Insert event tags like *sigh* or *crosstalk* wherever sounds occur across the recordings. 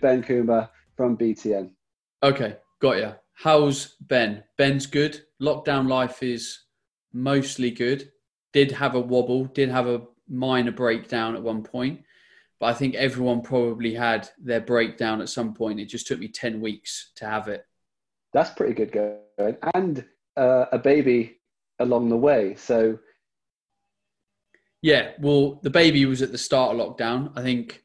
Ben Coomber from BTN. Okay, got you. How's Ben? Ben's good. Lockdown life is mostly good. Did have a wobble, did have a minor breakdown at one point, but I think everyone probably had their breakdown at some point. It just took me 10 weeks to have it. That's pretty good going. And uh, a baby along the way. So, yeah, well, the baby was at the start of lockdown. I think,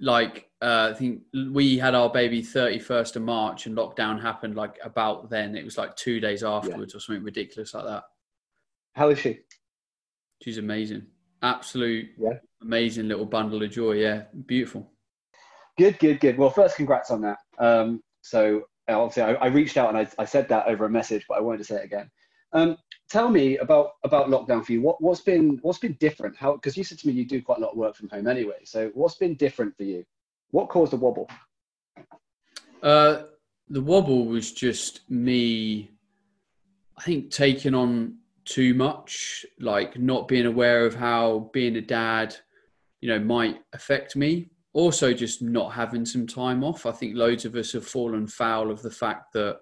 like, uh, I think we had our baby 31st of March and lockdown happened like about then. It was like two days afterwards yeah. or something ridiculous like that. How is she? She's amazing. Absolute yeah. amazing little bundle of joy. Yeah, beautiful. Good, good, good. Well, first, congrats on that. Um, so, obviously, I, I, reached out and I, I, said that over a message, but I wanted to say it again. Um, tell me about about lockdown for you. What what's been what's been different? How because you said to me you do quite a lot of work from home anyway. So, what's been different for you? What caused the wobble? Uh, the wobble was just me. I think taking on too much, like not being aware of how being a dad, you know, might affect me. Also, just not having some time off. I think loads of us have fallen foul of the fact that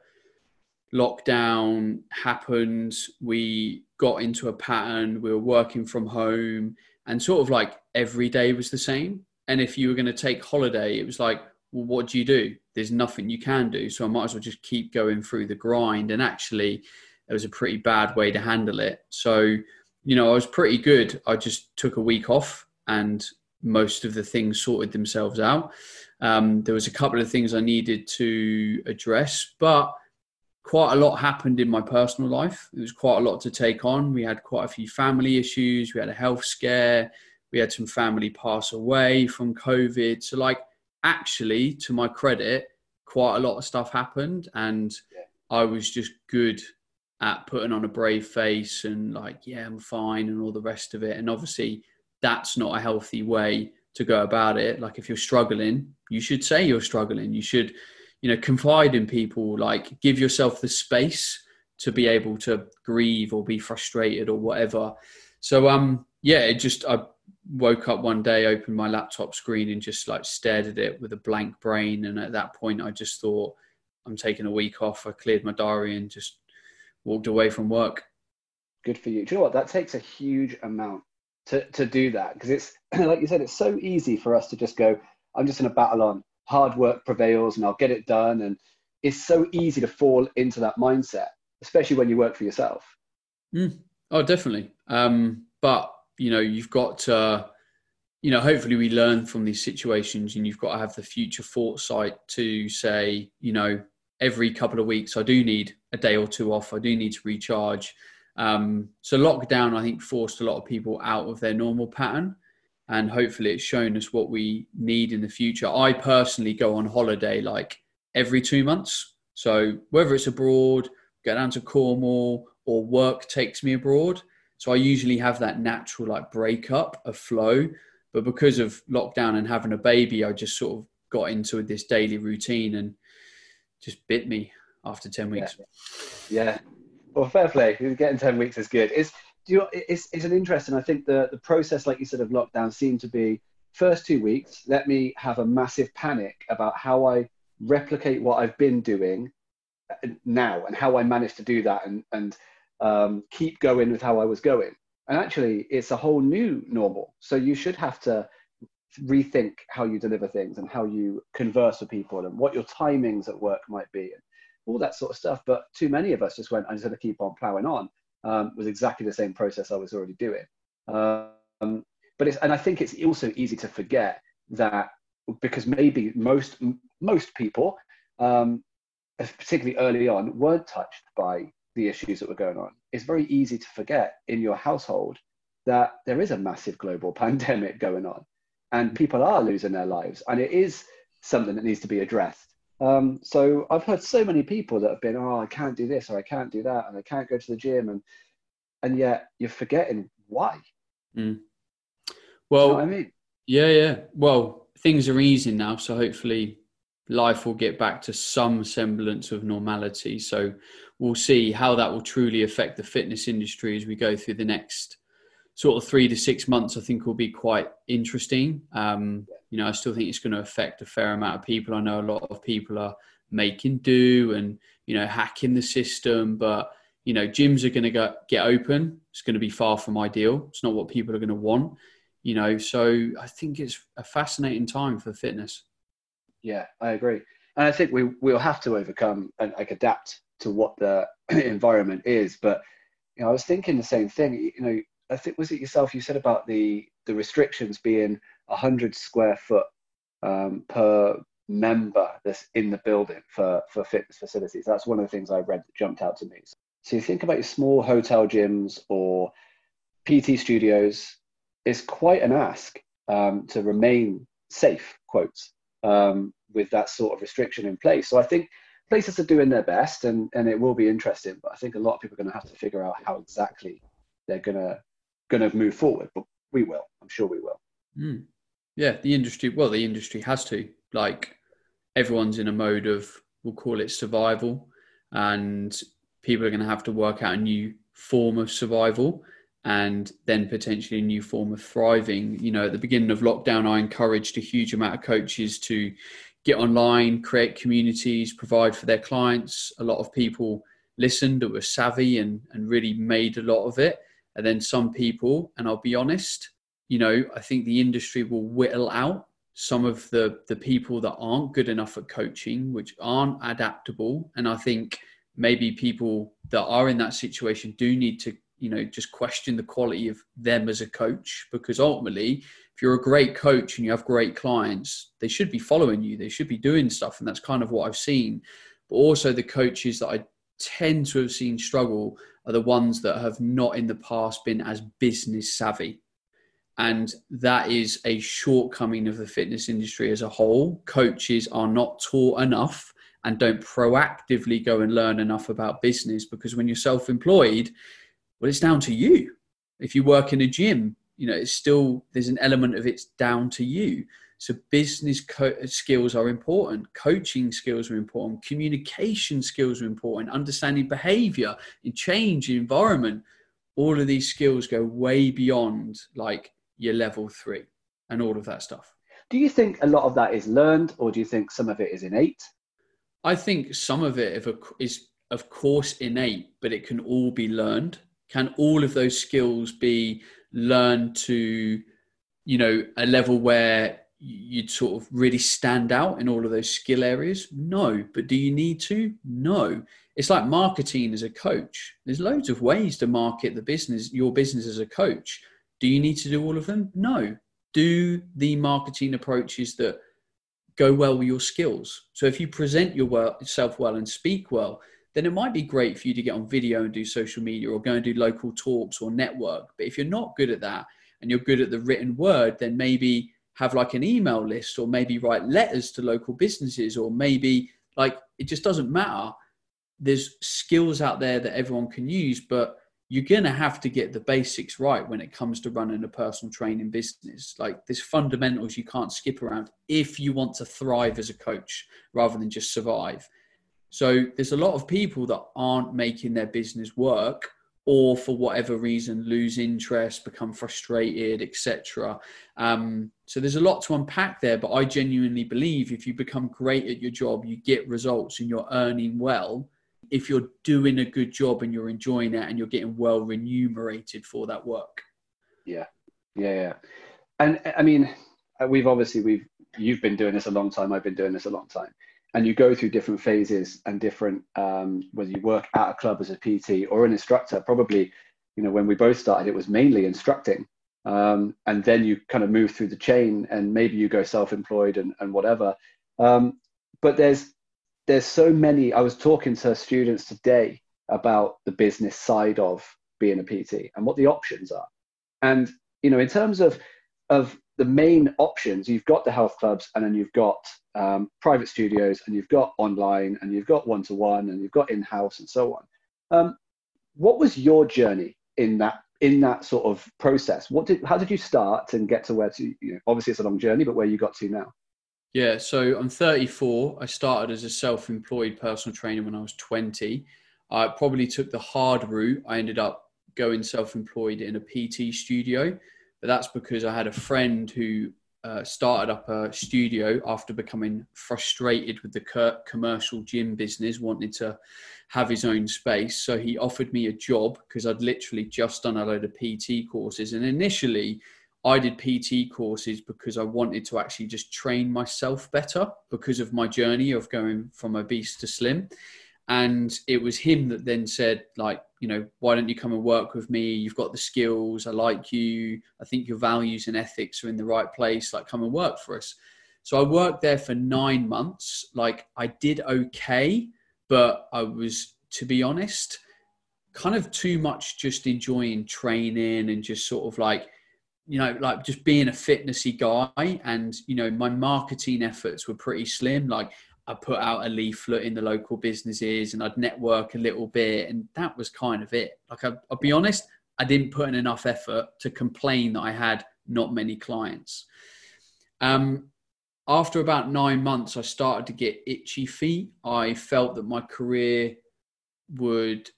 lockdown happened. We got into a pattern. We were working from home, and sort of like every day was the same. And if you were going to take holiday, it was like, well, what do you do? There's nothing you can do. So I might as well just keep going through the grind. And actually, it was a pretty bad way to handle it. So, you know, I was pretty good. I just took a week off and most of the things sorted themselves out. Um, there was a couple of things I needed to address, but quite a lot happened in my personal life. It was quite a lot to take on. We had quite a few family issues. We had a health scare. We had some family pass away from COVID. So, like, actually, to my credit, quite a lot of stuff happened, and I was just good at putting on a brave face and like, yeah, I'm fine, and all the rest of it. And obviously, that's not a healthy way to go about it. Like, if you're struggling, you should say you're struggling. You should, you know, confide in people. Like, give yourself the space to be able to grieve or be frustrated or whatever. So, um, yeah, it just I woke up one day, opened my laptop screen, and just like stared at it with a blank brain. And at that point, I just thought, I'm taking a week off. I cleared my diary and just walked away from work. Good for you. Do you know what? That takes a huge amount to, to do that because it's, *clears throat* like you said, it's so easy for us to just go, I'm just going to battle on. Hard work prevails and I'll get it done. And it's so easy to fall into that mindset, especially when you work for yourself. Mm. Oh, definitely. Um, but, you know, you've got to, you know, hopefully we learn from these situations and you've got to have the future foresight to say, you know, every couple of weeks I do need a day or two off. I do need to recharge. Um, so lockdown, I think, forced a lot of people out of their normal pattern, and hopefully, it's shown us what we need in the future. I personally go on holiday like every two months. So whether it's abroad, go down to Cornwall, or work takes me abroad. So I usually have that natural like breakup of flow. But because of lockdown and having a baby, I just sort of got into this daily routine and just bit me after 10 weeks. Yeah. yeah. Well, fair play. Getting 10 weeks is good. It's, you it's, it's an interesting, I think the, the process, like you said, of lockdown seemed to be first two weeks, let me have a massive panic about how I replicate what I've been doing uh, now and how I managed to do that and, and um, keep going with how I was going. And actually, it's a whole new normal. So you should have to rethink how you deliver things and how you converse with people and what your timings at work might be and all that sort of stuff. But too many of us just went, I'm just going to keep on plowing on. Um, was exactly the same process I was already doing. Um, but it's, and I think it's also easy to forget that because maybe most most people, um, particularly early on, weren't touched by the issues that were going on. It's very easy to forget in your household that there is a massive global *laughs* pandemic going on and people are losing their lives and it is something that needs to be addressed. Um, so i've heard so many people that have been oh i can't do this or i can't do that and i can't go to the gym. And and yet you're forgetting why. Mm. well you know i mean? yeah yeah. Well things are easing now so hopefully life will get back to some semblance of normality so we'll see how that will truly affect the fitness industry as we go through the next sort of three to six months, I think will be quite interesting. Um, you know, I still think it's going to affect a fair amount of people. I know a lot of people are making do and you know hacking the system, but you know, gyms are going to go, get open. It's going to be far from ideal. It's not what people are going to want. You know, so I think it's a fascinating time for fitness. Yeah, I agree, and I think we we'll have to overcome and like adapt to what the *clears throat* environment is. But you know, I was thinking the same thing. You know, I think was it yourself you said about the the restrictions being hundred square foot um, per member that's in the building for for fitness facilities. That's one of the things I read that jumped out to me. So you think about your small hotel gyms or PT studios. It's quite an ask um, to remain safe. Quotes um, with that sort of restriction in place. So I think places are doing their best, and and it will be interesting. But I think a lot of people are going to have to figure out how exactly they're gonna gonna move forward. But we will. I'm sure we will. Mm. Yeah, the industry. Well, the industry has to. Like everyone's in a mode of we'll call it survival, and people are going to have to work out a new form of survival and then potentially a new form of thriving. You know, at the beginning of lockdown, I encouraged a huge amount of coaches to get online, create communities, provide for their clients. A lot of people listened that were savvy and, and really made a lot of it. And then some people, and I'll be honest, you know, I think the industry will whittle out some of the the people that aren't good enough at coaching, which aren't adaptable. And I think maybe people that are in that situation do need to, you know, just question the quality of them as a coach because ultimately if you're a great coach and you have great clients, they should be following you. They should be doing stuff. And that's kind of what I've seen. But also the coaches that I tend to have seen struggle are the ones that have not in the past been as business savvy. And that is a shortcoming of the fitness industry as a whole. Coaches are not taught enough and don't proactively go and learn enough about business because when you're self employed, well, it's down to you. If you work in a gym, you know it's still there's an element of it's down to you. So business co- skills are important coaching skills are important communication skills are important understanding behavior in change environment. All of these skills go way beyond like your level three and all of that stuff. Do you think a lot of that is learned or do you think some of it is innate? I think some of it is of course innate but it can all be learned. Can all of those skills be learn to, you know, a level where you'd sort of really stand out in all of those skill areas? No. But do you need to? No. It's like marketing as a coach. There's loads of ways to market the business, your business as a coach. Do you need to do all of them? No. Do the marketing approaches that go well with your skills. So if you present yourself well and speak well, then it might be great for you to get on video and do social media or go and do local talks or network. But if you're not good at that and you're good at the written word, then maybe have like an email list or maybe write letters to local businesses or maybe like it just doesn't matter. There's skills out there that everyone can use, but you're going to have to get the basics right when it comes to running a personal training business. Like there's fundamentals you can't skip around if you want to thrive as a coach rather than just survive. So there's a lot of people that aren't making their business work or for whatever reason lose interest, become frustrated, etc. Um, so there's a lot to unpack there, but I genuinely believe if you become great at your job, you get results and you're earning well. If you're doing a good job and you're enjoying it and you're getting well remunerated for that work. Yeah, yeah, yeah. And I mean, we've obviously we've you've been doing this a long time. I've been doing this a long time and you go through different phases and different um, whether you work at a club as a pt or an instructor probably you know when we both started it was mainly instructing. Um, and then you kind of move through the chain and maybe you go self-employed and, and whatever. Um, but there's there's so many i was talking to students today about the business side of being a pt and what the options are. And you know in terms of of the main options you've got the health clubs and then you've got um, private studios and you've got online and you've got one-to-one and you've got in-house and so on. Um, what was your journey in that in that sort of process? What did how did you start and get to where to you know, obviously it's a long journey but where you got to now? Yeah so i'm 34 i started as a self-employed personal trainer when i was 20 i probably took the hard route. I ended up going self-employed in a PT studio, but that's because I had a friend who uh, started up a studio after becoming frustrated with the commercial gym business, wanted to have his own space. So he offered me a job because I'd literally just done a load of PT courses. And initially, I did PT courses because I wanted to actually just train myself better because of my journey of going from obese to slim. And it was him that then said, like, you know, why don't you come and work with me? You've got the skills. I like you. I think your values and ethics are in the right place. Like, come and work for us. So I worked there for nine months. Like, I did okay, but I was, to be honest, kind of too much just enjoying training and just sort of like, you know, like just being a fitnessy guy. And, you know, my marketing efforts were pretty slim. Like, I put out a leaflet in the local businesses and I'd network a little bit, and that was kind of it. Like, I, will be honest, I didn't put in enough effort to complain that I had not many clients. Um, after about nine months, I started to get itchy feet. I felt that my career would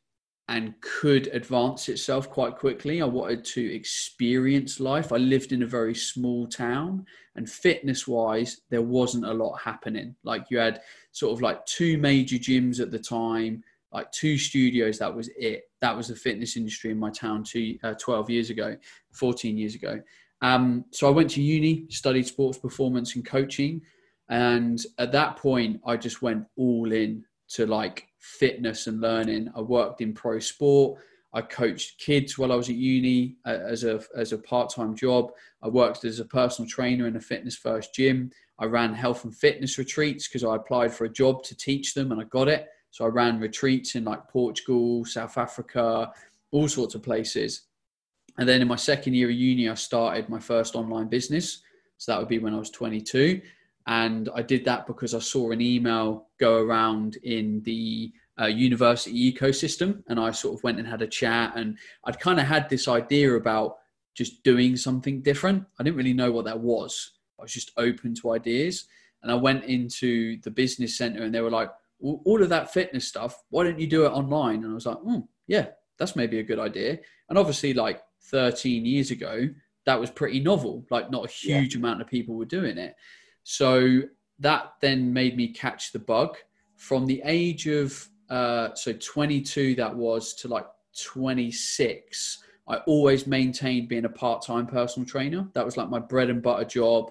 and could advance itself quite quickly. I wanted to experience life. I lived in a very small town, and fitness wise, there wasn't a lot happening. Like you had sort of like two major gyms at the time, like two studios. That was it. That was the fitness industry in my town two, uh, 12 years ago, 14 years ago. Um, so I went to uni, studied sports performance and coaching. And at that point, I just went all in to like fitness and learning. I worked in pro sport. I coached kids while I was at uni uh, as a as a part time job. I worked as a personal trainer in a fitness first gym. I ran health and fitness retreats because I applied for a job to teach them and I got it. So I ran retreats in like Portugal, South Africa, all sorts of places. And then in my second year of uni, I started my first online business. So that would be when I was 22. And I did that because I saw an email go around in the uh, university ecosystem. And I sort of went and had a chat. And I'd kind of had this idea about just doing something different. I didn't really know what that was. I was just open to ideas. And I went into the business center and they were like, all of that fitness stuff, why don't you do it online? And I was like, hmm, yeah, that's maybe a good idea. And obviously, like 13 years ago, that was pretty novel. Like, not a huge yeah. amount of people were doing it. So that then made me catch the bug. From the age of uh, so 22, that was to like 26. I always maintained being a part-time personal trainer. That was like my bread and butter job.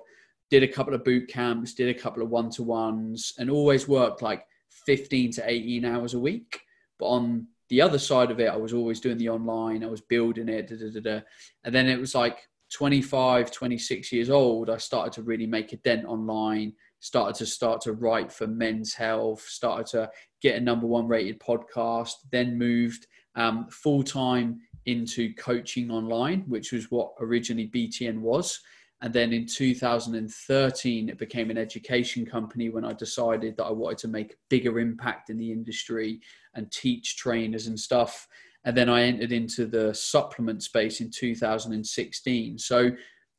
Did a couple of boot camps, did a couple of one-to-ones, and always worked like 15 to 18 hours a week. But on the other side of it, I was always doing the online. I was building it, da, da, da, and then it was like 25, 26 years old, I started to really make a dent online, started to start to write for men's health, started to get a number one rated podcast, then moved um, full time into coaching online, which was what originally BTN was. And then in 2013, it became an education company when I decided that I wanted to make a bigger impact in the industry and teach trainers and stuff and then I entered into the supplement space in 2016. So,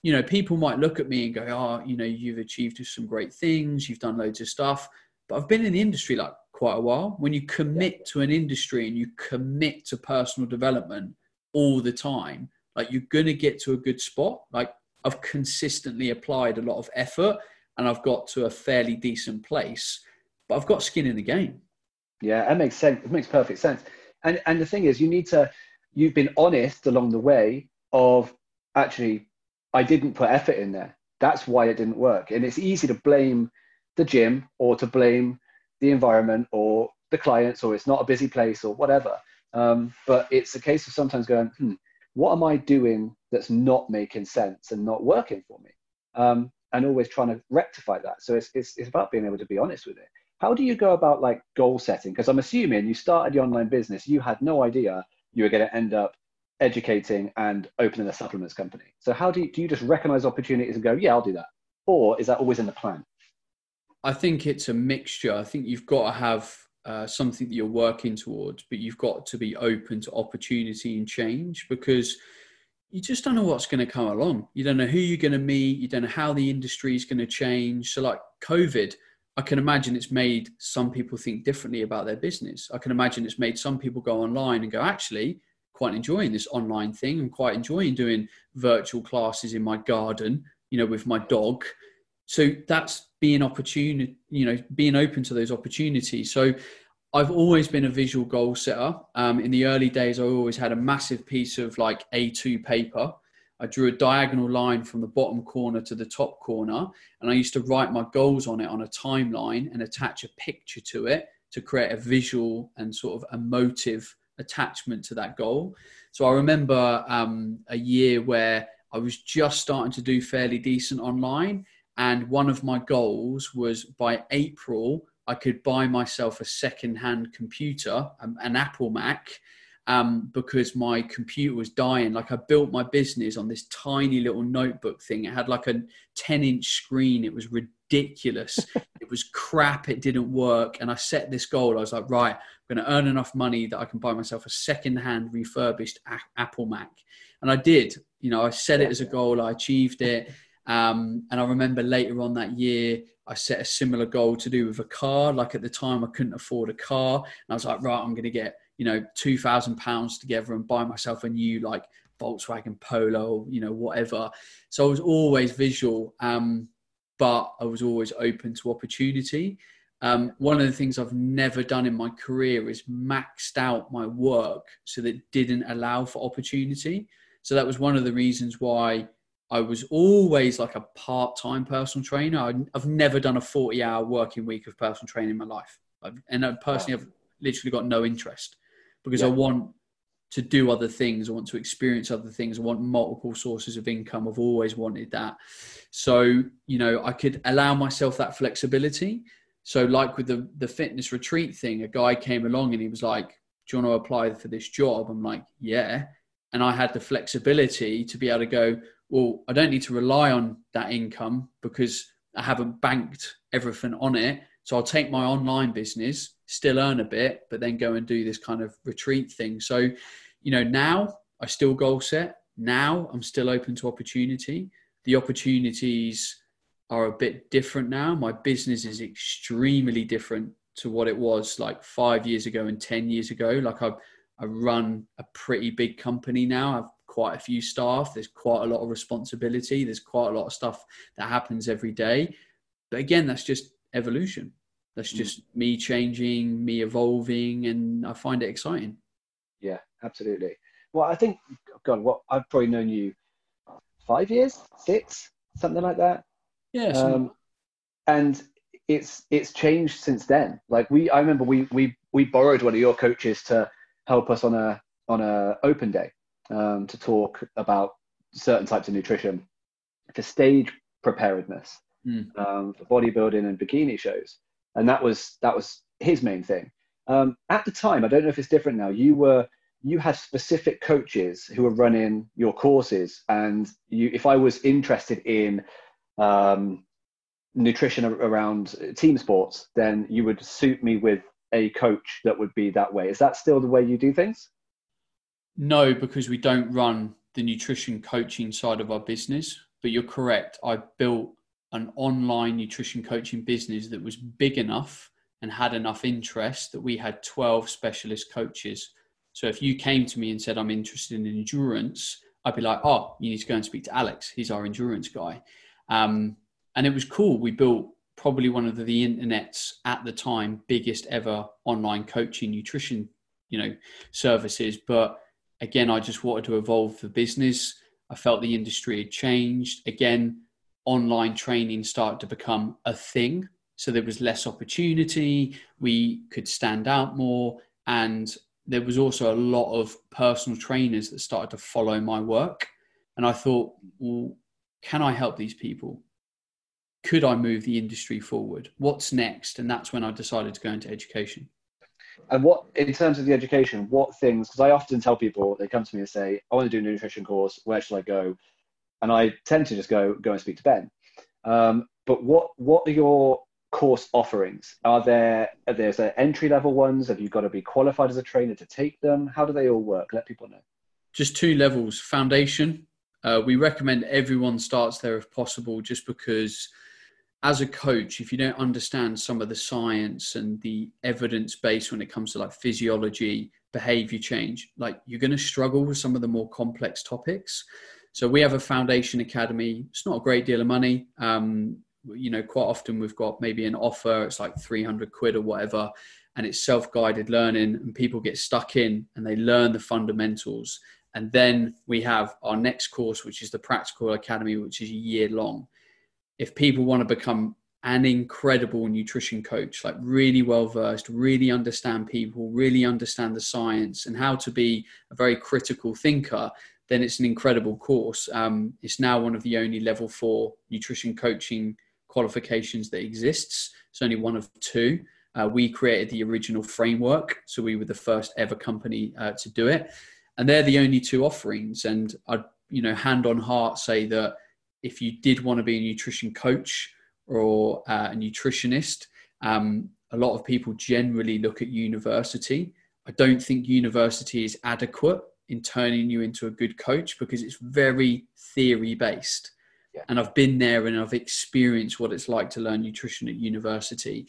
you know, people might look at me and go, "Oh, you know, you've achieved some great things, you've done loads of stuff," but I've been in the industry like quite a while. When you commit to an industry and you commit to personal development all the time, like you're gonna get to a good spot. Like I've consistently applied a lot of effort and I've got to a fairly decent place, but I've got skin in the game. Yeah, that makes sense. It makes perfect sense and and the thing is you need to you've been honest along the way of actually i didn't put effort in there. That's why it didn't work. And it's easy to blame the gym or to blame the environment or the clients or it's not a busy place or whatever. Um, but it's a case of sometimes going hmm, what am i doing that's not making sense and not working for me? Um, and always trying to rectify that. So it's, it's, it's about being able to be honest with it how do you go about like goal setting? Because I'm assuming you started the online business, you had no idea you were going to end up educating and opening a supplements company. So how do you, do you just recognize opportunities and go, yeah, I'll do that? Or is that always in the plan? I think it's a mixture. I think you've got to have uh, something that you're working towards, but you've got to be open to opportunity and change because you just don't know what's going to come along. You don't know who you're going to meet. You don't know how the industry is going to change. So, like COVID, I can imagine it's made some people think differently about their business. I can imagine it's made some people go online and go, actually, quite enjoying this online thing. I'm quite enjoying doing virtual classes in my garden, you know, with my dog. So that's being opportunity, you know, being open to those opportunities. So I've always been a visual goal setter. Um, in the early days, I always had a massive piece of like A2 paper. I drew a diagonal line from the bottom corner to the top corner, and I used to write my goals on it on a timeline and attach a picture to it to create a visual and sort of emotive attachment to that goal. So I remember um, a year where I was just starting to do fairly decent online, and one of my goals was by April I could buy myself a second-hand computer, um, an Apple Mac, um, because my computer was dying. Like I built my business on this tiny little notebook thing. It had like a 10 inch screen. It was ridiculous. *laughs* it was crap. It didn't work. And I set this goal. I was like, right, I'm going to earn enough money that I can buy myself a second hand refurbished a- Apple Mac. And I did. You know, I set it as a goal. I achieved it. Um, and I remember later on that year, I set a similar goal to do with a car. Like at the time, I couldn't afford a car. And I was like, right, I'm going to get you know, two thousand pounds together and buy myself a new like Volkswagen Polo, you know, whatever. So I was always visual, um, but I was always open to opportunity. Um, one of the things I've never done in my career is maxed out my work so that didn't allow for opportunity. So that was one of the reasons why I was always like a part-time personal trainer. I've never done a 40-hour working week of personal training in my life, and I personally have literally got no interest because yeah. I want to do other things. I want to experience other things. I want multiple sources of income. I've always wanted that. So, you know, I could allow myself that flexibility. So, like with the, the fitness retreat thing, a guy came along and he was like, Do you want to apply for this job? I'm like, Yeah. And I had the flexibility to be able to go, Well, I don't need to rely on that income because I haven't banked everything on it. So I'll take my online business, still earn a bit, but then go and do this kind of retreat thing. So, you know, now I still goal set. Now I'm still open to opportunity. The opportunities are a bit different now. My business is extremely different to what it was like five years ago and 10 years ago. Like I, I run a pretty big company now. I've quite a few staff. There's quite a lot of responsibility. There's quite a lot of stuff that happens every day. But again, that's just evolution. That's mm. just me changing, me evolving, and I find it exciting. Yeah, absolutely. Well, I think, God, what I've probably known you five years, six, something like that. Yeah. Um, and it's it's changed since then. Like we, I remember we we we borrowed one of your coaches to help us on a on a open day um, to talk about certain types of nutrition for stage preparedness mm. um, for bodybuilding and bikini shows, and that was that was his main thing. Um, at the time, I don't know if it's different now. You were you had specific coaches who were running your courses, and you, if I was interested in um, nutrition around team sports, then you would suit me with a coach that would be that way. Is that still the way you do things? No, because we don't run the nutrition coaching side of our business. But you're correct. I built an online nutrition coaching business that was big enough and had enough interest that we had 12 specialist coaches. So if you came to me and said, I'm interested in endurance, I'd be like, oh, you need to go and speak to Alex. He's our endurance guy. Um, and it was cool. We built probably one of the, the internet's at the time biggest ever online coaching nutrition, you know, services. But again, I just wanted to evolve the business. I felt the industry had changed. Again, online training started to become a thing. So there was less opportunity, we could stand out more, and there was also a lot of personal trainers that started to follow my work. And I thought, well, can I help these people? Could I move the industry forward? What's next? And that's when I decided to go into education. And what, in terms of the education, what things, because I often tell people, they come to me and say, I want to do a nutrition course, where should I go? And I tend to just go go and speak to Ben. Um, but what what are your course offerings? Are there are there entry level ones? Have you got to be qualified as a trainer to take them? How do they all work? Let people know. Just two levels. Foundation. Uh, we recommend everyone starts there if possible, just because as a coach, if you don't understand some of the science and the evidence base when it comes to like physiology, behavior change, like you're going to struggle with some of the more complex topics. So we have a foundation academy. It's not a great deal of money. Um, you know, quite often we've got maybe an offer. It's like 300 quid or whatever, and it's self-guided learning, and people get stuck in and they learn the fundamentals. And then we have our next course, which is the Practical Academy, which is a year long. If people want to become an incredible nutrition coach, like really well versed, really understand people, really understand the science, and how to be a very critical thinker, then it's an incredible course. Um, it's now one of the only level four nutrition coaching qualifications that exists. It's only one of two. Uh, we created the original framework, so we were the first ever company uh, to do it, and they're the only two offerings. And I'd, you know, hand on heart say that if you did want to be a nutrition coach or uh, a nutritionist, um, a lot of people generally look at university. I don't think university is adequate in turning you into a good coach because it's very theory based. Yeah. And I've been there and I've experienced what it's like to learn nutrition at university.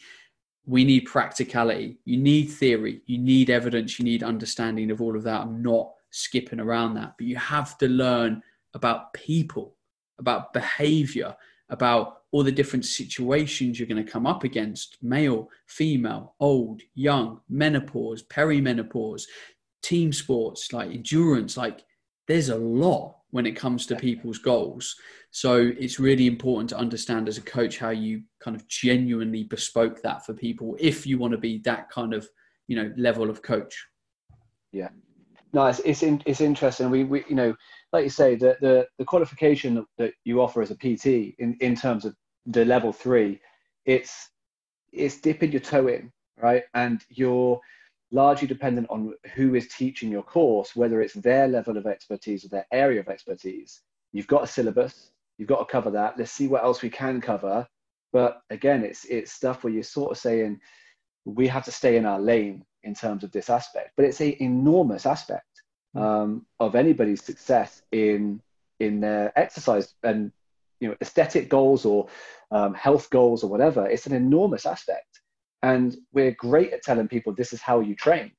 We need practicality. You need theory. You need evidence. You need understanding of all of that. I'm not skipping around that, but you have to learn about people, about behavior, about all the different situations you're going to come up against male, female, old, young, menopause, perimenopause, team sports, like endurance. Like there's a lot when it comes to people's goals. So it's really important to understand as a coach how you kind of genuinely bespoke that for people if you want to be that kind of you know level of coach. Yeah, no, it's it's, in, it's interesting. We we you know like you say the the, the qualification that you offer as a PT in in terms of the level three, it's it's dipping your toe in right, and you're largely dependent on who is teaching your course, whether it's their level of expertise or their area of expertise. You've got a syllabus, you've got to cover that. Let's see what else we can cover. But again, it's it's stuff where you're sort of saying we have to stay in our lane in terms of this aspect. But it's an enormous aspect um, of anybody's success in in their exercise and you know aesthetic goals or um, health goals or whatever. It's an enormous aspect. And we're great at telling people this is how you train,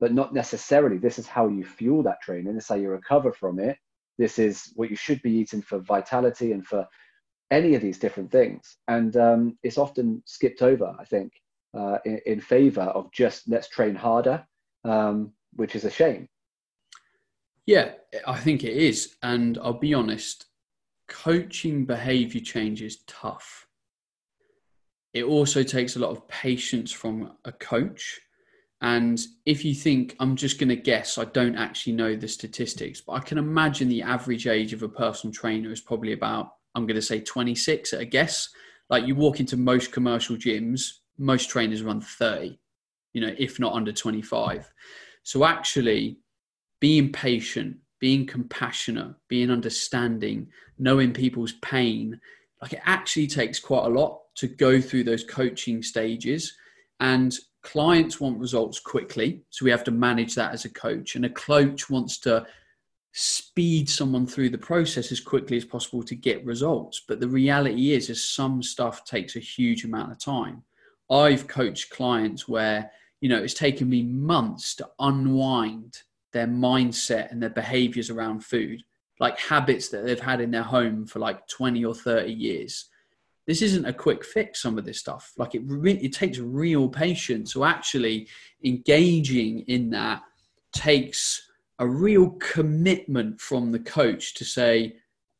but not necessarily this is how you fuel that training. This is how you recover from it. This is what you should be eating for vitality and for any of these different things. And um, it's often skipped over, I think, uh, in, in, favor of just let's train harder, um, which is a shame. Yeah, I think it is. And I'll be honest, coaching behavior change is tough it also takes a lot of patience from a coach. And if you think, I'm just going to guess, I don't actually know the statistics, but I can imagine the average age of a personal trainer is probably about, I'm going to say 26 at a guess. Like you walk into most commercial gyms, most trainers run 30, you know, if not under 25. So actually, being patient, being compassionate, being understanding, knowing people's pain, like it actually takes quite a lot to go through those coaching stages. And clients want results quickly. So we have to manage that as a coach. And a coach wants to speed someone through the process as quickly as possible to get results. But the reality is, is some stuff takes a huge amount of time. I've coached clients where, you know, it's taken me months to unwind their mindset and their behaviors around food, like habits that they've had in their home for like 20 or 30 years this isn't a quick fix some of this stuff. Like it re- it takes real patience. So actually engaging in that takes a real commitment from the coach to say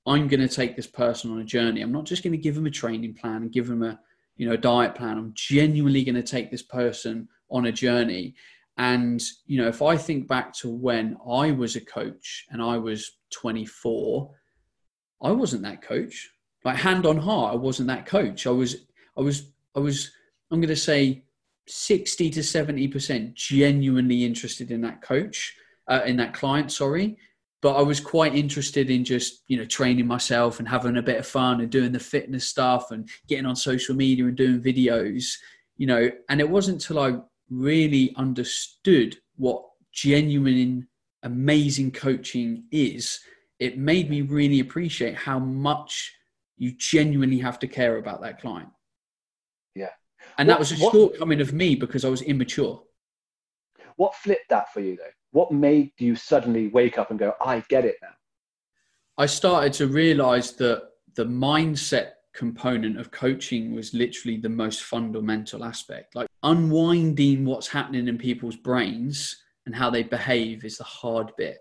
i'm going to take this person on a journey. I'm not just going to give them a training plan and give them a you know diet plan. I'm genuinely going to take this person on a journey. And you know if i think back to when i was a coach and i was 24 i wasn't that coach like hand on heart, I wasn't that coach. I was, I was, I was. I'm going to say sixty to seventy percent genuinely interested in that coach, uh, in that client. Sorry, but I was quite interested in just you know training myself and having a bit of fun and doing the fitness stuff and getting on social media and doing videos. You know, and it wasn't until I really understood what genuine, amazing coaching is. It made me really appreciate how much you genuinely have to care about that client. Yeah. And what, that was a what, shortcoming of me because I was immature. what flipped that for you though? What made you suddenly wake up and go, I get it now? I started to realize that the mindset component of coaching was literally the most fundamental aspect. Like unwinding what's happening in people's brains and how they behave is the hard bit.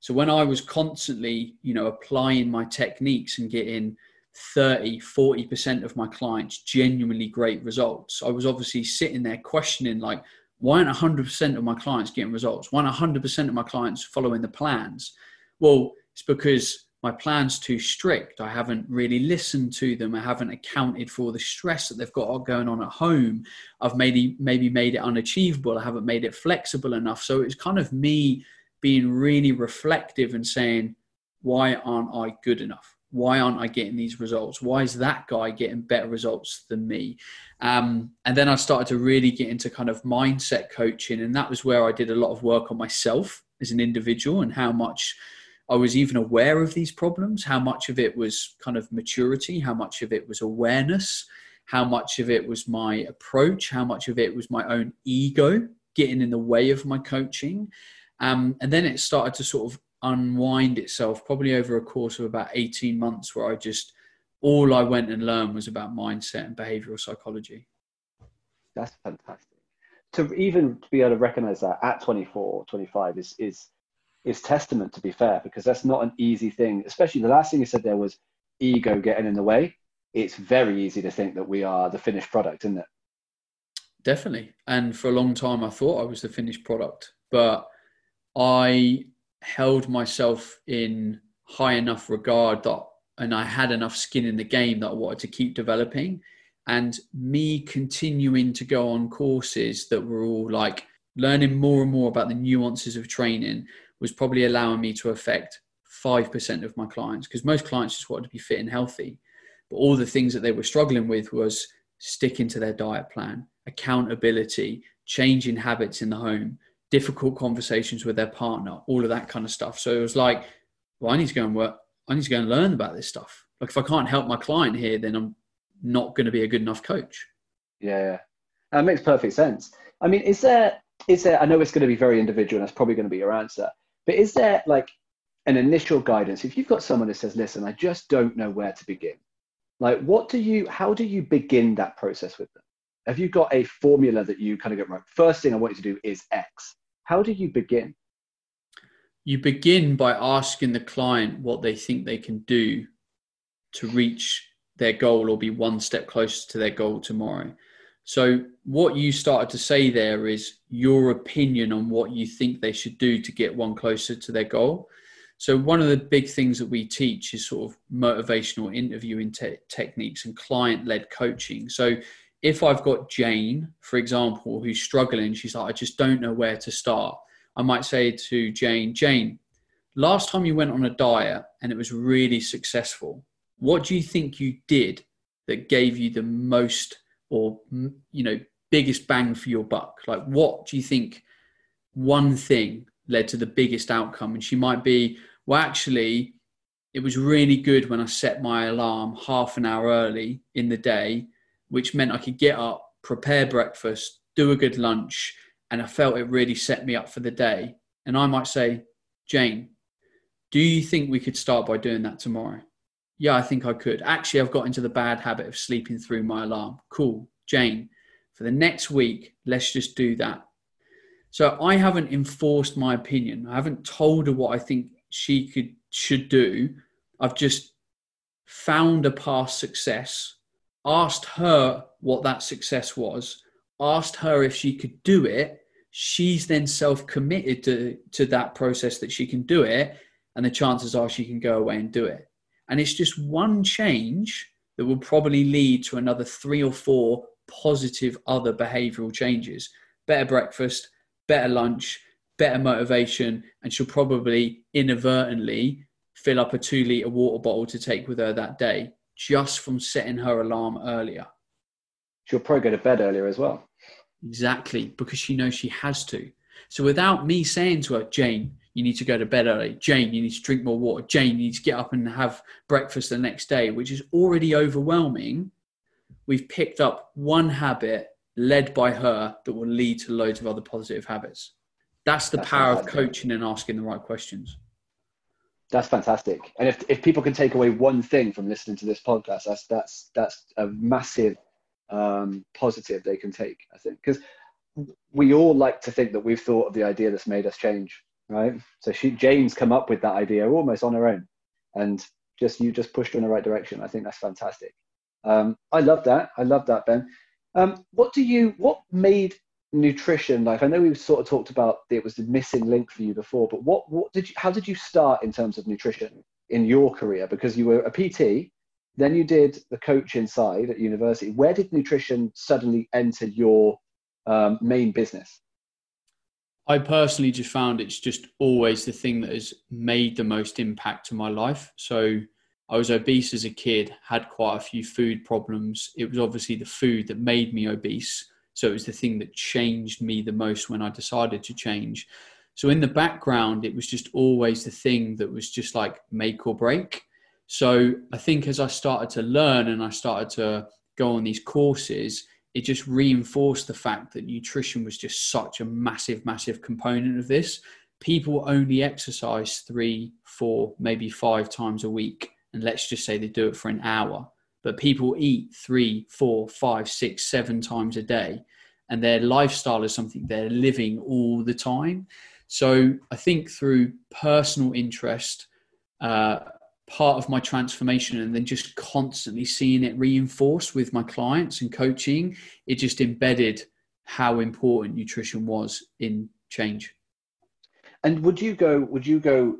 So when I was constantly, you know, applying my techniques and getting 30, 40% of my clients genuinely great results, I was obviously sitting there questioning like, why aren't 100% of my clients getting results? Why aren't 100% of my clients following the plans? Well, it's because my plan's too strict. I haven't really listened to them. I haven't accounted for the stress that they've got going on at home. I've maybe maybe made it unachievable. I haven't made it flexible enough. So it's kind of me being really reflective and saying, why aren't I good enough? Why aren't I getting these results? Why is that guy getting better results than me? Um, and then I started to really get into kind of mindset coaching, and that was where I did a lot of work on myself as an individual and how much I was even aware of these problems, how much of it was kind of maturity, how much of it was awareness, how much of it was my approach, how much of it was my own ego getting in the way of my coaching. Um, and then it started to sort of unwind itself probably over a course of about 18 months where I just, all I went and learned was about mindset and behavioral psychology. That's fantastic. To even to be able to recognize that at 24, 25 is, is is testament to be fair because that's not an easy thing especially the last thing you said there was ego getting in the way it's very easy to think that we are the finished product isn't it definitely and for a long time i thought i was the finished product but i held myself in high enough regard that and i had enough skin in the game that i wanted to keep developing and me continuing to go on courses that were all like learning more and more about the nuances of training was probably allowing me to affect 5% of my clients because most clients just wanted to be fit and healthy. But all the things that they were struggling with was sticking to their diet plan, accountability, changing habits in the home, difficult conversations with their partner, all of that kind of stuff. So it was like, well, I need to go and work. I need to go and learn about this stuff. Like if I can't help my client here, then I'm not going to be a good enough coach. Yeah. That makes perfect sense. I mean, is there, is there, I know it's going to be very individual and that's probably going to be your answer, but is there like an initial guidance? If you've got someone that says, listen, I just don't know where to begin, like what do you, how do you begin that process with them? Have you got a formula that you kind of get right? First thing I want you to do is X. How do you begin? You begin by asking the client what they think they can do to reach their goal or be one step closer to their goal tomorrow. So, what you started to say there is your opinion on what you think they should do to get one closer to their goal. So, one of the big things that we teach is sort of motivational interviewing te- techniques and client led coaching. So, if I've got Jane, for example, who's struggling, she's like, I just don't know where to start. I might say to Jane, Jane, last time you went on a diet and it was really successful, what do you think you did that gave you the most or you know biggest bang for your buck like what do you think one thing led to the biggest outcome and she might be well actually it was really good when i set my alarm half an hour early in the day which meant i could get up prepare breakfast do a good lunch and i felt it really set me up for the day and i might say jane do you think we could start by doing that tomorrow yeah, I think I could. Actually, I've got into the bad habit of sleeping through my alarm. Cool. Jane, for the next week, let's just do that. So I haven't enforced my opinion. I haven't told her what I think she could should do. I've just found a past success, asked her what that success was, asked her if she could do it. She's then self-committed to, to that process that she can do it, and the chances are she can go away and do it. And it's just one change that will probably lead to another three or four positive other behavioral changes better breakfast, better lunch, better motivation, and she'll probably inadvertently fill up a two litre water bottle to take with her that day just from setting her alarm earlier. She'll probably go to bed earlier as well. Exactly, because she knows she has to. So without me saying to her, Jane, you need to go to bed early. Jane, you need to drink more water. Jane, you need to get up and have breakfast the next day, which is already overwhelming. We've picked up one habit led by her that will lead to loads of other positive habits. That's the that's power of coaching and asking the right questions. That's fantastic. And if, if people can take away one thing from listening to this podcast, that's that's that's a massive um, positive they can take. I think because we all like to think that we've thought of the idea that's made us change, right? So she, Jane's come up with that idea almost on her own, and just you just pushed her in the right direction. I think that's fantastic. Um, I love that. I love that, Ben. Um, what do you? What made nutrition like? I know we sort of talked about it was the missing link for you before, but what what did you? How did you start in terms of nutrition in your career? Because you were a PT, then you did the coach inside at university. Where did nutrition suddenly enter your um, main business? I personally just found it's just always the thing that has made the most impact to my life. So I was obese as a kid, had quite a few food problems. It was obviously the food that made me obese. So it was the thing that changed me the most when I decided to change. So in the background, it was just always the thing that was just like make or break. So I think as I started to learn and I started to go on these courses, it just reinforced the fact that nutrition was just such a massive, massive component of this. People only exercise three, four, maybe five times a week. And let's just say they do it for an hour. But people eat three, four, five, six, seven times a day. And their lifestyle is something they're living all the time. So I think through personal interest, uh, part of my transformation and then just constantly seeing it reinforced with my clients and coaching it just embedded how important nutrition was in change and would you go would you go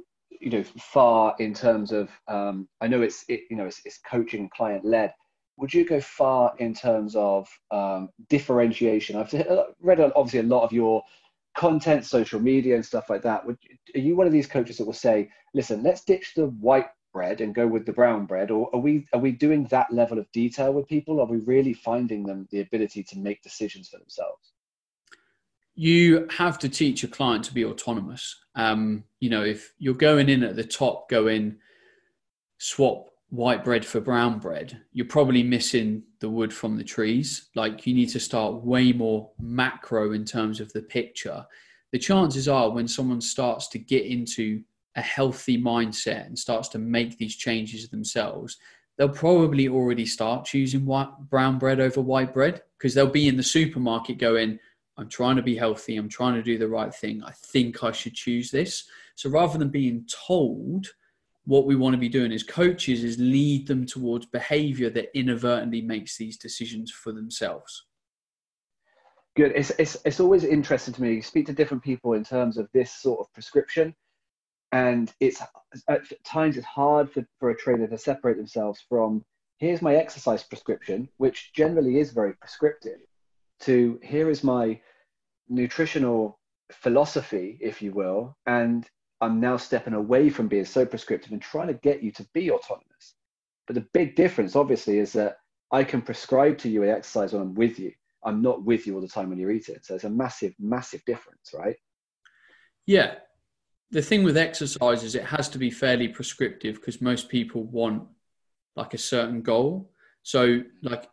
you know far in terms of um, i know it's it, you know it's, it's coaching client led would you go far in terms of um, differentiation? I've read obviously a lot of your content social media and stuff like that. Would, are you one of these coaches that will say listen let's ditch the white bread and go with the brown bread or are we are we doing that level of detail with people? Are we really finding them the ability to make decisions for themselves? You have to teach a client to be autonomous um, you know if you're going in at the top going swap white bread for brown bread you're probably missing the wood from the trees. Like you need to start way more macro in terms of the picture. The chances are when someone starts to get into a healthy mindset and starts to make these changes themselves, they'll probably already start choosing white, brown bread over white bread because they'll be in the supermarket going, I'm trying to be healthy, I'm trying to do the right thing. I think I should choose this. So rather than being told, what we want to be doing as coaches is lead them towards behavior that inadvertently makes these decisions for themselves. Good. It's, it's, it's always interesting to me. You speak to different people in terms of this sort of prescription and it's at times it's hard for, for a trainer to separate themselves from here's my exercise prescription which generally is very prescriptive to here is my nutritional philosophy if you will and i'm now stepping away from being so prescriptive and trying to get you to be autonomous. But the big difference obviously is that i can prescribe to you an exercise when i'm with you. I'm not with you all the time when you're eating. So it's a massive massive difference right? Yeah. The thing with exercise is it has to be fairly prescriptive because most people want like a certain goal. So, like,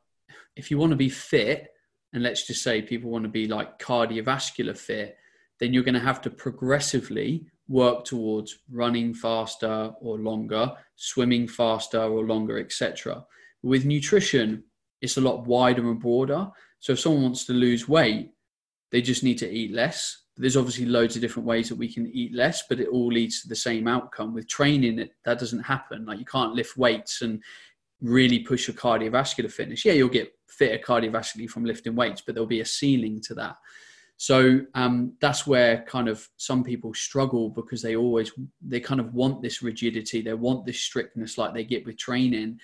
if you want to be fit, and let's just say people want to be like cardiovascular fit, then you're going to have to progressively work towards running faster or longer, swimming faster or longer, etc. With nutrition, it's a lot wider and broader. So, if someone wants to lose weight, they just need to eat less there's obviously loads of different ways that we can eat less, but it all leads to the same outcome. With training, that doesn't happen. Like you can't lift weights and really push your cardiovascular fitness. Yeah, you'll get fitter cardiovascularly from lifting weights, but there'll be a ceiling to that. So um, that's where kind of some people struggle because they always they kind of want this rigidity, they want this strictness like they get with training,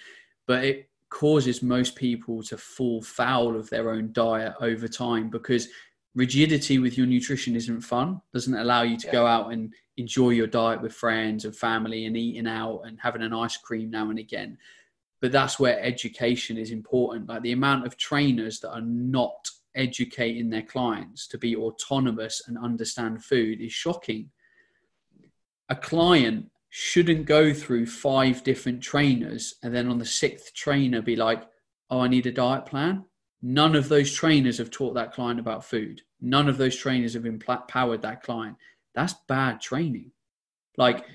but it causes most people to fall foul of their own diet over time because rigidity with your nutrition isn't fun doesn't allow you to yeah. go out and enjoy your diet with friends and family and eating out and having an ice cream now and again but that's where education is important like the amount of trainers that are not educating their clients to be autonomous and understand food is shocking a client shouldn't go through five different trainers and then on the sixth trainer be like oh i need a diet plan None of those trainers have taught that client about food. None of those trainers have empowered that client. That's bad training. Like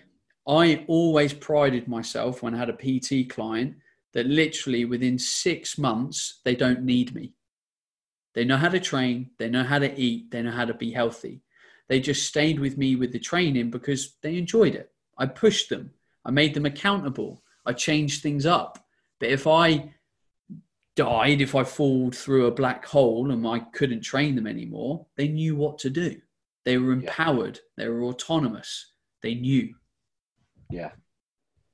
I always prided myself when I had a PT client that literally within six months, they don't need me. They know how to train, they know how to eat, they know how to be healthy. They just stayed with me with the training because they enjoyed it. I pushed them, I made them accountable, I changed things up. But if I died, if I fall through a black hole and I couldn't train them anymore, they knew what to do. They were empowered, yeah. they were autonomous, they knew. Yeah,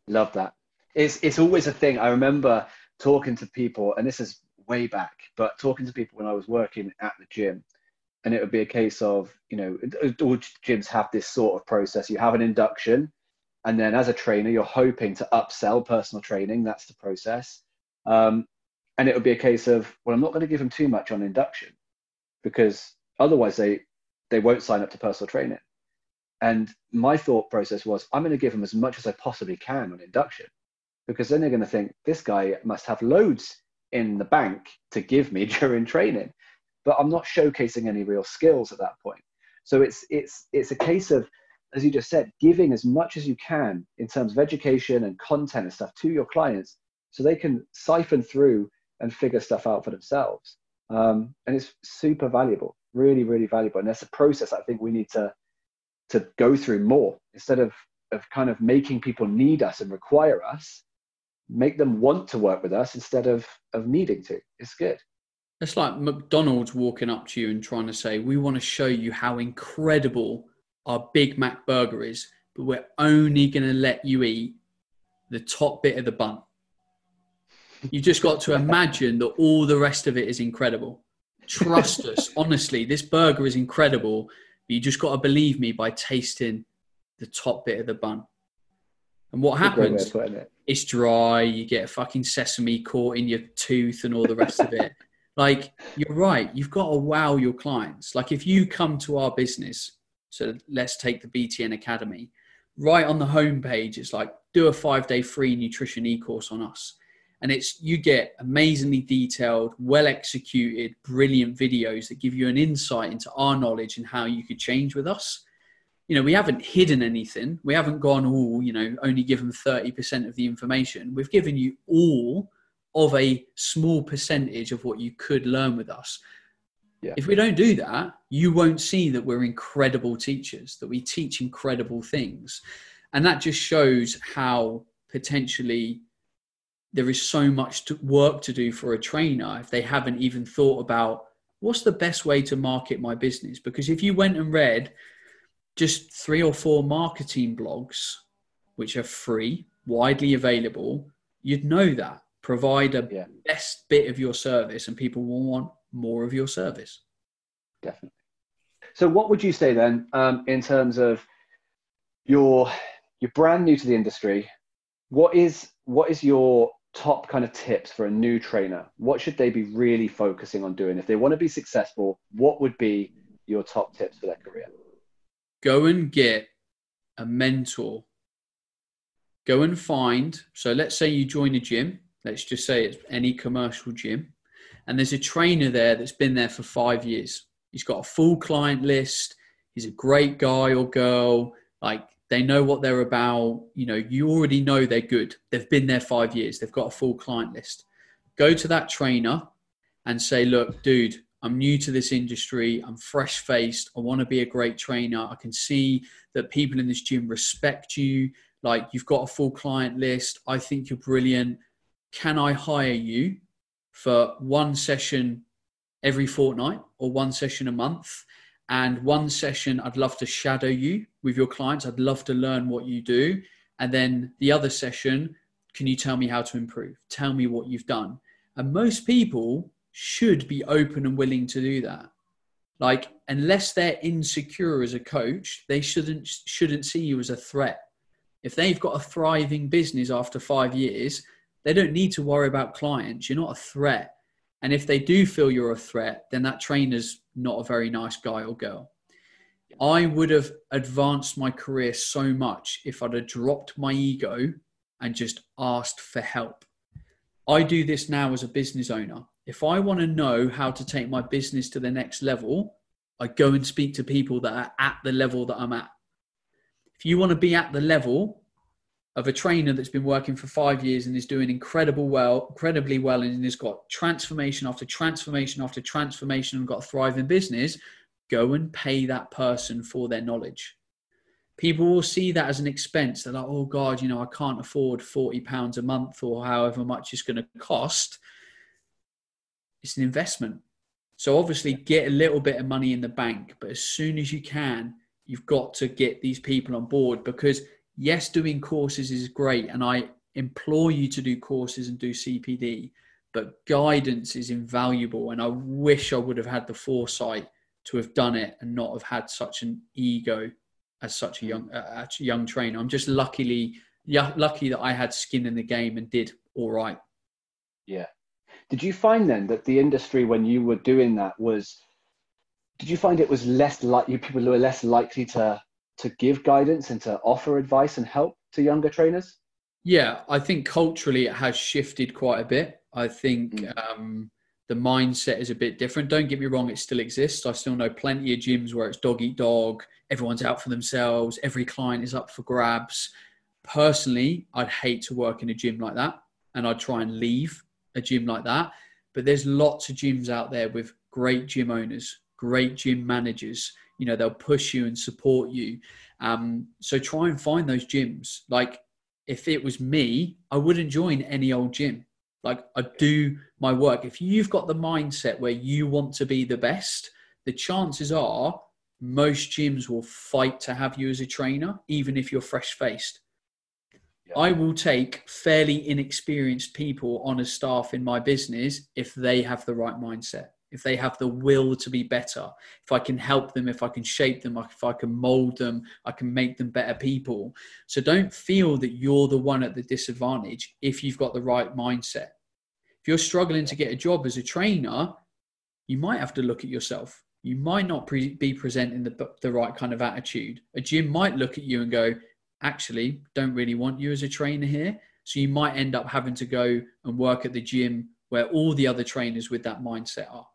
love that. It's, it's always a thing. I remember talking to people, and this is way back, but talking to people when I was working at the gym, and it would be a case of, you know, all gyms have this sort of process. You have an induction, and then as a trainer, you're hoping to upsell personal training. That's the process. Um, and it would be a case of, well, I'm not going to give them too much on induction because otherwise they they won't sign up to personal training. And my thought process was, I'm going to give them as much as I possibly can on induction because then they're going to think this guy must have loads in the bank to give me *laughs* during training. But i'm not showcasing any real skills at that point. So it's it's it's a case of as you just said giving as much as you can in terms of education and content and stuff to your clients so they can siphon through and figure stuff out for themselves. Um, and it's super valuable really really valuable. And that's a process i think we need to to go through more instead of of kind of making people need us and require us make them want to work with us instead of of needing to. It's good. It's like McDonald's walking up to you and trying to say, "We want to show you how incredible our Big Mac burger is, but we're only going to let you eat the top bit of the bun." You just got to imagine that all the rest of it is incredible. Trust us, *laughs* honestly, this burger is incredible. But you just got to believe me by tasting the top bit of the bun. And what happens? It. It's dry. You get fucking sesame caught in your tooth and all the rest of it. *laughs* Like you're right. You've got to wow your clients. Like if you come to our business, so let's take the BTN Academy. Right on the homepage, it's like do a five day free nutrition e course on us. And it's you get amazingly detailed, well executed, brilliant videos that give you an insight into our knowledge and how you could change with us you know, we haven't hidden anything. We haven't gone, all. you know, only given 30% of the information. We've given you all of a small percentage of what you could learn with us. Yeah. If we don't do that, you won't see that we're incredible teachers, that we teach incredible things. And that just shows how potentially there is so much to work to do for a trainer if they haven't even thought about what's the best way to market my business. Because if you went and read just three or four marketing blogs, which are free, widely available, you'd know that. Provide a yeah. best bit of your service, and people will want more of your service. Definitely. So, what would you say then, um, in terms of your you're brand new to the industry? What is what is your top kind of tips for a new trainer? What should they be really focusing on doing if they want to be successful? What would be your top tips for their career? Go and get a mentor. Go and find, so let's say you join a gym, let's just say it's any commercial gym, and there's a trainer there that's been there for five years. He's got a full client list, he's a great guy or girl, like they know what they're about. You know, you already know they're good. They've been there five years, they've got a full client list. Go to that trainer and say, look, dude, I'm new to this industry. I'm fresh faced. I want to be a great trainer. I can see that people in this gym respect you. Like you've got a full client list. I think you're brilliant. Can I hire you for one session every fortnight or one session a month? And one session, I'd love to shadow you with your clients. I'd love to learn what you do. And then the other session, can you tell me how to improve? Tell me what you've done. And most people should be open and willing to do that. Like, unless they're insecure as a coach, they shouldn't shouldn't see you as a threat. If they've got a thriving business after five years, they don't need to worry about clients. You're not a threat. And if they do feel you're a threat, then that trainer's not a very nice guy or girl. I would have advanced my career so much if I'd have dropped my ego and just asked for help. I do this now as a business owner If I want to know how to take my business to the next level, I go and speak to people that are at the level that I'm at. If you want to be at the level of a trainer that's been working for five years and is doing incredible well, incredibly well, and has got transformation after transformation after transformation and got a thriving business, go and pay that person for their knowledge. People will see that as an expense. They're like, oh God, you know, I can't afford 40 pounds a month or however much it's going to cost. It's an investment. So obviously get a little bit of money in the bank, but as soon as you can, you've got to get these people on board because yes, doing courses is great. And I implore you to do courses and do CPD, but guidance is invaluable. And I wish I would have had the foresight to have done it and not have had such an ego as such a young, uh, a young trainer. I'm just luckily, yeah, lucky that I had skin in the game and did all right. Yeah. Did you find then that the industry, when you were doing that, was did you find it was less like you people were less likely to to give guidance and to offer advice and help to younger trainers? Yeah, I think culturally it has shifted quite a bit. I think mm. um, the mindset is a bit different. Don't get me wrong, it still exists. I still know plenty of gyms where it's dog eat dog, everyone's out for themselves, every client is up for grabs. Personally, I'd hate to work in a gym like that and I'd try and leave a gym like that. But there's lots of gyms out there with great gym owners, great gym managers. You know, they'll push you and support you. Um, so try and find those gyms. Like, if it was me, I wouldn't join any old gym. Like, I do my work. If you've got the mindset where you want to be the best, the chances are most gyms will fight to have you as a trainer, even if you're fresh faced. Yeah. I will take fairly inexperienced people on as staff in my business if they have the right mindset if they have the will to be better, if I can help them, if I can shape them, if I can mold them, I can make them better people. So don't feel that you're the one at the disadvantage if you've got the right mindset. If you're struggling to get a job as a trainer, you might have to look at yourself. You might not pre- be presenting the, the right kind of attitude. A gym might look at you and go, actually, don't really want you as a trainer here. So you might end up having to go and work at the gym where all the other trainers with that mindset are.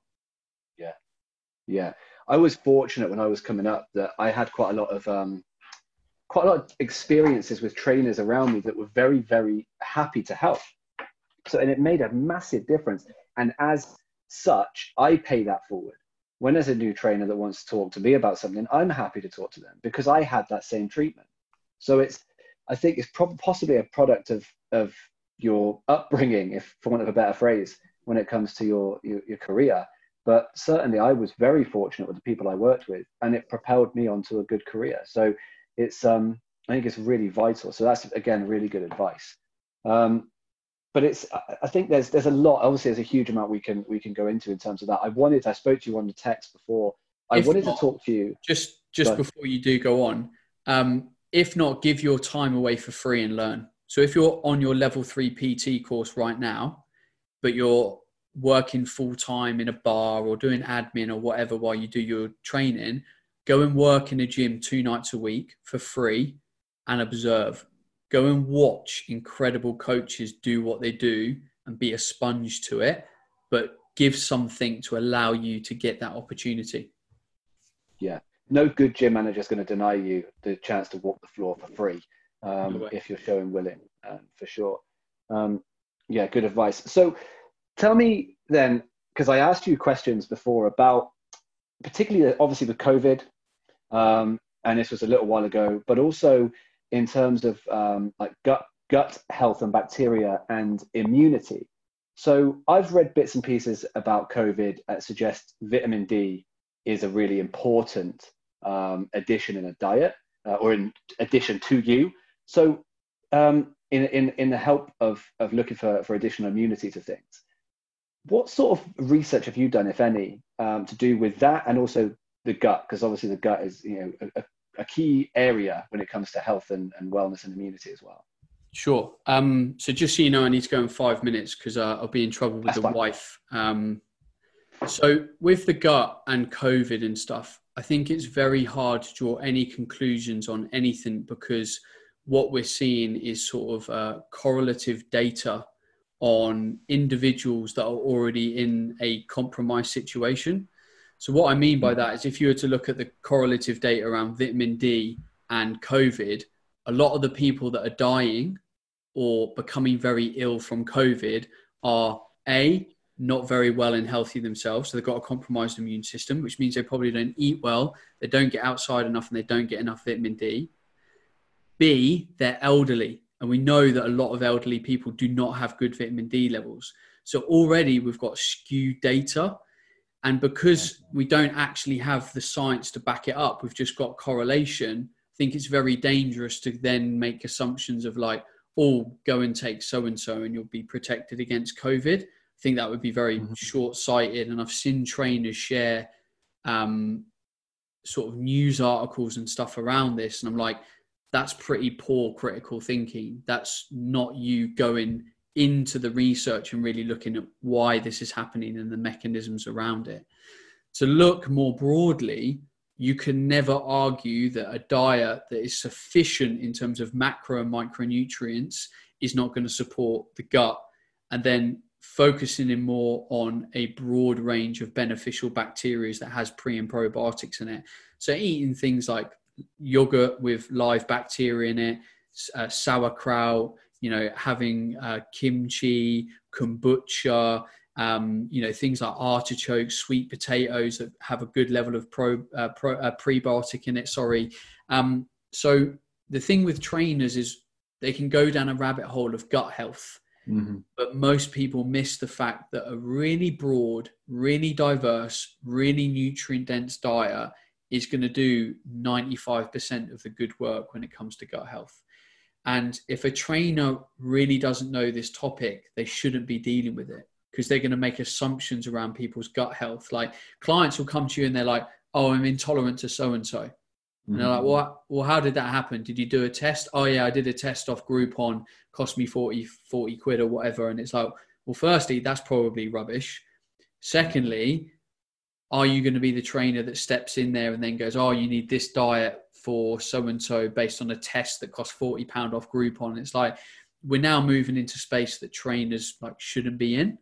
Yeah, I was fortunate when I was coming up that I had quite a lot of um, quite a lot of experiences with trainers around me that were very, very happy to help. So, and it made a massive difference. And as such, I pay that forward. When there's a new trainer that wants to talk to me about something, I'm happy to talk to them because I had that same treatment. So it's, I think it's probably possibly a product of of your upbringing, if for want of a better phrase, when it comes to your your, your career but certainly, I was very fortunate with the people I worked with, and it propelled me onto a good career. So it's, um, I think it's really vital. So that's again really good advice. Um, but it's, I think there's there's a lot. Obviously, there's a huge amount we can we can go into in terms of that. I wanted, I spoke to you on the text before. I if wanted not, to talk to you. Just just but, before you do go on, um, if not, give your time away for free and learn. So if you're on your level three PT course right now, but you're working full time in a bar or doing admin or whatever while you do your training, go and work in a gym two nights a week for free and observe. Go and watch incredible coaches do what they do and be a sponge to it, but give something to allow you to get that opportunity. Yeah. No good gym manager is going to deny you the chance to walk the floor for free um, no if you're showing willing, um, for sure. Um, yeah, good advice. So, Tell me then, because I asked you questions before about, particularly obviously with COVID, um, and this was a little while ago, but also in terms of um, like gut gut health and bacteria and immunity. So I've read bits and pieces about COVID that suggest vitamin D is a really important um, addition in a diet uh, or in addition to you. So um, in, in, in the help of, of looking for, for additional immunity to things, what sort of research have you done, if any, um, to do with that and also the gut? Because obviously the gut is you know a, a, key area when it comes to health and, and wellness and immunity as well. Sure. Um, so just so you know, I need to go in five minutes because uh, I'll be in trouble with That's the fine. wife. Um, so with the gut and COVID and stuff, I think it's very hard to draw any conclusions on anything because what we're seeing is sort of uh, correlative data on individuals that are already in a compromised situation. So, what I mean by that is if you were to look at the correlative data around vitamin D and COVID, a lot of the people that are dying or becoming very ill from COVID are A, not very well and healthy themselves. So they've got a compromised immune system, which means they probably don't eat well, they don't get outside enough, and they don't get enough vitamin D. B, they're elderly. And we know that a lot of elderly people do not have good vitamin D levels. So already we've got skewed data. And because we don't actually have the science to back it up, we've just got correlation. I think it's very dangerous to then make assumptions of like, oh, go and take so and so and you'll be protected against COVID. I think that would be very mm-hmm. short sighted. And I've seen trainers share um, sort of news articles and stuff around this. And I'm like, that's pretty poor critical thinking. That's not you going into the research and really looking at why this is happening and the mechanisms around it. To look more broadly, you can never argue that a diet that is sufficient in terms of macro and micronutrients is not going to support the gut. And then focusing in more on a broad range of beneficial bacteria that has pre and probiotics in it. So eating things like yogurt with live bacteria in it, uh, sauerkraut, you know, having uh, kimchi, kombucha, um, you know, things like artichokes, sweet potatoes that have a good level of pro, uh, pro uh, prebiotic in it. Sorry. Um, so the thing with trainers is they can go down a rabbit hole of gut health. Mm-hmm. But most people miss the fact that a really broad, really diverse, really nutrient dense diet is going to do 95% of the good work when it comes to gut health. And if a trainer really doesn't know this topic, they shouldn't be dealing with it because they're going to make assumptions around people's gut health. Like clients will come to you and they're like, "Oh, I'm intolerant to so and so," and they're like, mm-hmm. "Well, well, how did that happen? Did you do a test?" "Oh, yeah, I did a test off Groupon, cost me 40, 40 quid or whatever." And it's like, well, firstly, that's probably rubbish. Secondly, are you going to be the trainer that steps in there and then goes, oh, you need this diet for so and so based on a test that costs forty pound off Groupon? It's like we're now moving into space that trainers like shouldn't be in.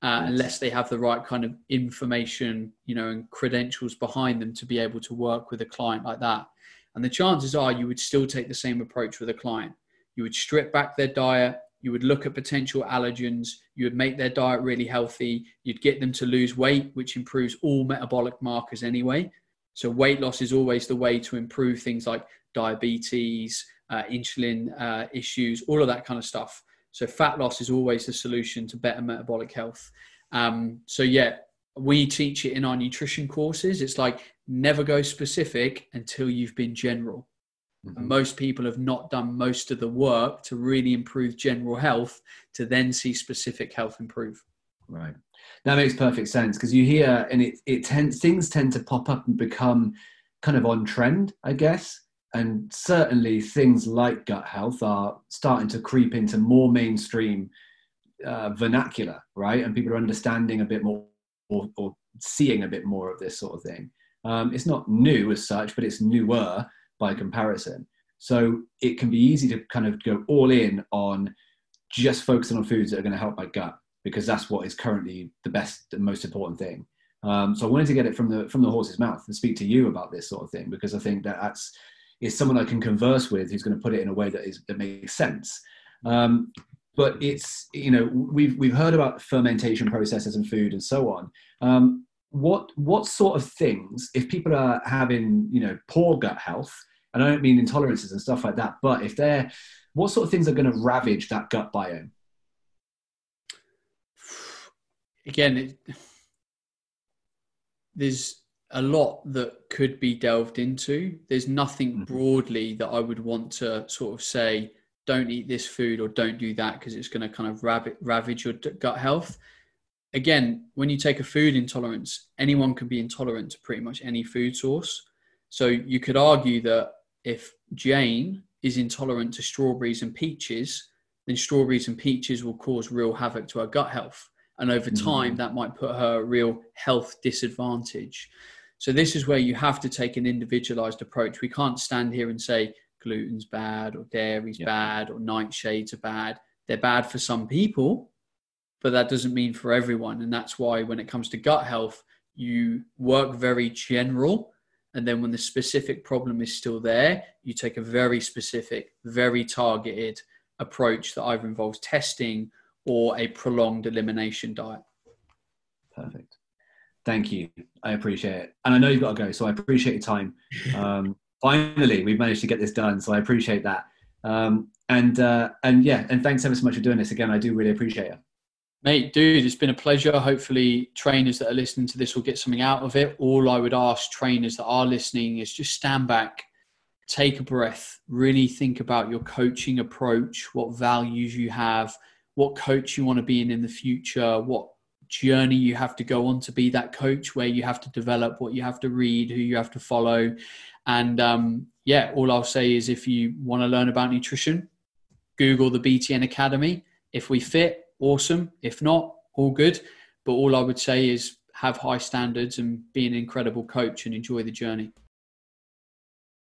Uh, unless they have the right kind of information, you know, and credentials behind them to be able to work with a client like that. And the chances are you would still take the same approach with a client. You would strip back their diet, you would look at potential allergens, you would make their diet really healthy, you'd get them to lose weight, which improves all metabolic markers anyway. So, weight loss is always the way to improve things like diabetes, uh, insulin uh, issues, all of that kind of stuff. So, fat loss is always the solution to better metabolic health. Um, so, yeah, we teach it in our nutrition courses. It's like never go specific until you've been general. Mm-hmm. most people have not done most of the work to really improve general health to then see specific health improve. Right. That makes perfect sense because you hear and it, it tends things tend to pop up and become kind of on trend, I guess. And certainly things like gut health are starting to creep into more mainstream uh, vernacular, right? And people are understanding a bit more or, or seeing a bit more of this sort of thing. Um, it's not new as such, but it's newer by comparison. So it can be easy to kind of go all in on just focusing on foods that are going to help my gut because that's what is currently the best and most important thing. Um, so I wanted to get it from the from the horse's mouth and speak to you about this sort of thing because I think that that's is someone I can converse with who's going to put it in a way that is that makes sense. Um, but it's you know we've we've heard about fermentation processes and food and so on. Um, what what sort of things if people are having you know poor gut health I don't mean intolerances and stuff like that, but if they're, what sort of things are going to ravage that gut biome? Again, it, there's a lot that could be delved into. There's nothing mm-hmm. broadly that I would want to sort of say, don't eat this food or don't do that because it's going to kind of ravage, ravage your gut health. Again, when you take a food intolerance, anyone can be intolerant to pretty much any food source. So you could argue that if Jane is intolerant to strawberries and peaches, then strawberries and peaches will cause real havoc to her gut health. And over mm. time, mm. that might put her at real health disadvantage. So, this is where you have to take an individualized approach. We can't stand here and say gluten's bad or dairy's bad or nightshades are bad. They're bad for some people, but that doesn't mean for everyone. And that's why when it comes to gut health, you work very general. And then when the specific problem is still there, you take a very specific, very targeted approach that either involves testing or a prolonged elimination diet. Perfect. Thank you. I appreciate it. And I know you've got to go, so I appreciate your time. *laughs* Um, finally, we've managed to get this done, so I appreciate that. Um, and uh, and yeah, and thanks ever so much for doing this again. I do really appreciate it. Mate, dude, it's been a pleasure. Hopefully, trainers that are listening to this will get something out of it. All I would ask trainers that are listening is just stand back, take a breath, really think about your coaching approach, what values you have, what coach you want to be in in the future, what journey you have to go on to be that coach, where you have to develop, what you have to read, who you have to follow. And um, yeah, all I'll say is if you want to learn about nutrition, Google the BTN Academy. If we fit, awesome. If not, all good. But all I would say is have high standards and be an incredible coach and enjoy the journey.